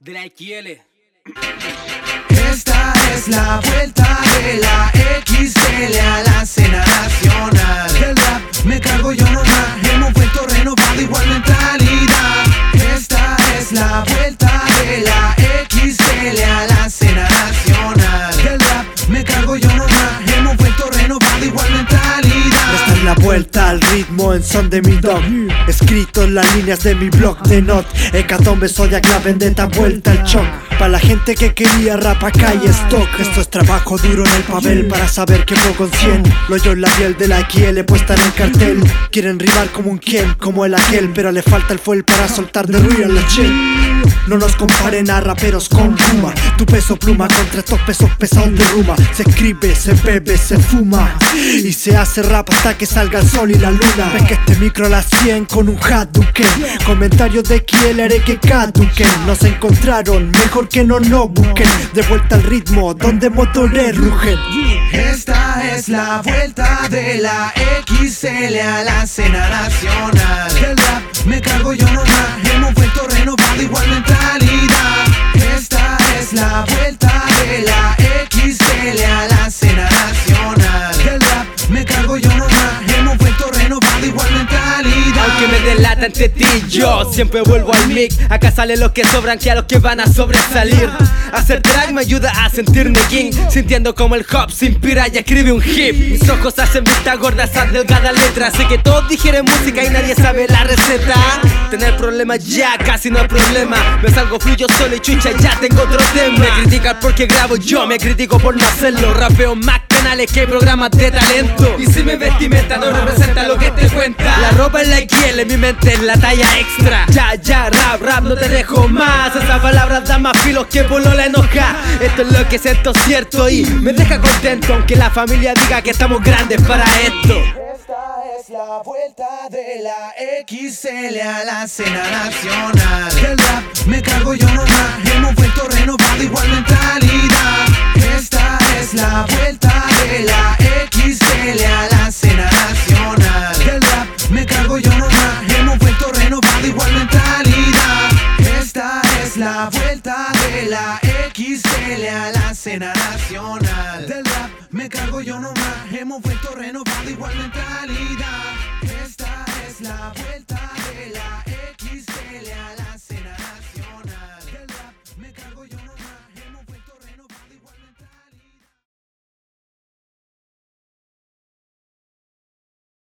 De la XL. Esta es la vuelta de la al ritmo en son de mi dog. Escrito en las líneas de mi blog de not. Hecatombe, Zodiac, la vendetta, vuelta al shock Para la gente que quería rap acá y stock. Esto es trabajo duro en el papel para saber que con 100 Lo yo en la piel de la XL puesta en el cartel. Quieren rimar como un quien, como el aquel Pero le falta el fuel para soltar de real la chill No nos comparen a raperos con Puma. Tu peso pluma contra estos pesos pesados de ruma. Se escribe, se bebe, se fuma. Y se hace rap hasta que salga el sol y la luna. Ven que este micro a las 100 con un Hadouken. Comentarios de quién haré que caduquen Nos encontraron, mejor que no nos busquen. De vuelta al ritmo, donde motores rugen. Esta es la vuelta de la XL a la cena nacional. Me cargo yo nomás, delata entre ti y yo, siempre vuelvo al mic. Acá sale los que sobran que a los que van a sobresalir. Hacer drag me ayuda a sentirme king, sintiendo como el hop se inspira y escribe un hip. Mis ojos hacen vista gorda esas delgadas letras. Sé que todos digieren música y nadie sabe la receta. Tener problemas ya casi no es problema. Me salgo fluyo solo y chucha, ya tengo otro tema. Me critican porque grabo yo, me critico por no hacerlo. Rapeo más canales que programas de talento. Y si mi vestimenta no representa lo la ropa es la XL, mi mente es la talla extra. Ya, ya, rap, rap, no te dejo más. Esas palabras dan más filos que polo la enoja. Esto es lo que siento cierto y me deja contento, aunque la familia diga que estamos grandes para esto. Esta es la vuelta de la XL a la cena nacional. Del rap me cargo yo nomás, la vuelta de la XL a la cena nacional. Del rap me cargo yo nomás. Hemos vuelto renovando igual mentalidad.